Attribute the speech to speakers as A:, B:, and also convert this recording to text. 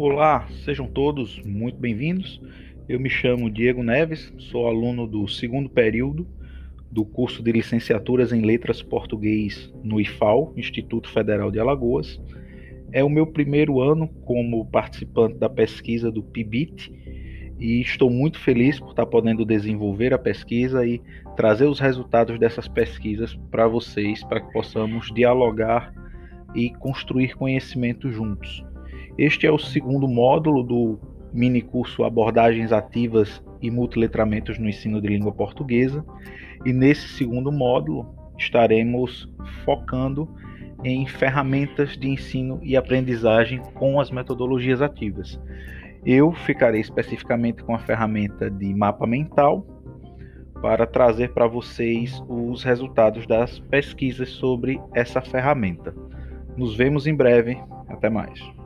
A: Olá, sejam todos muito bem-vindos. Eu me chamo Diego Neves, sou aluno do segundo período do curso de licenciaturas em Letras Português no IFAL, Instituto Federal de Alagoas. É o meu primeiro ano como participante da pesquisa do PIBIT e estou muito feliz por estar podendo desenvolver a pesquisa e trazer os resultados dessas pesquisas para vocês, para que possamos dialogar e construir conhecimento juntos. Este é o segundo módulo do mini curso Abordagens Ativas e Multiletramentos no Ensino de Língua Portuguesa, e nesse segundo módulo estaremos focando em ferramentas de ensino e aprendizagem com as metodologias ativas. Eu ficarei especificamente com a ferramenta de mapa mental para trazer para vocês os resultados das pesquisas sobre essa ferramenta. Nos vemos em breve. Até mais.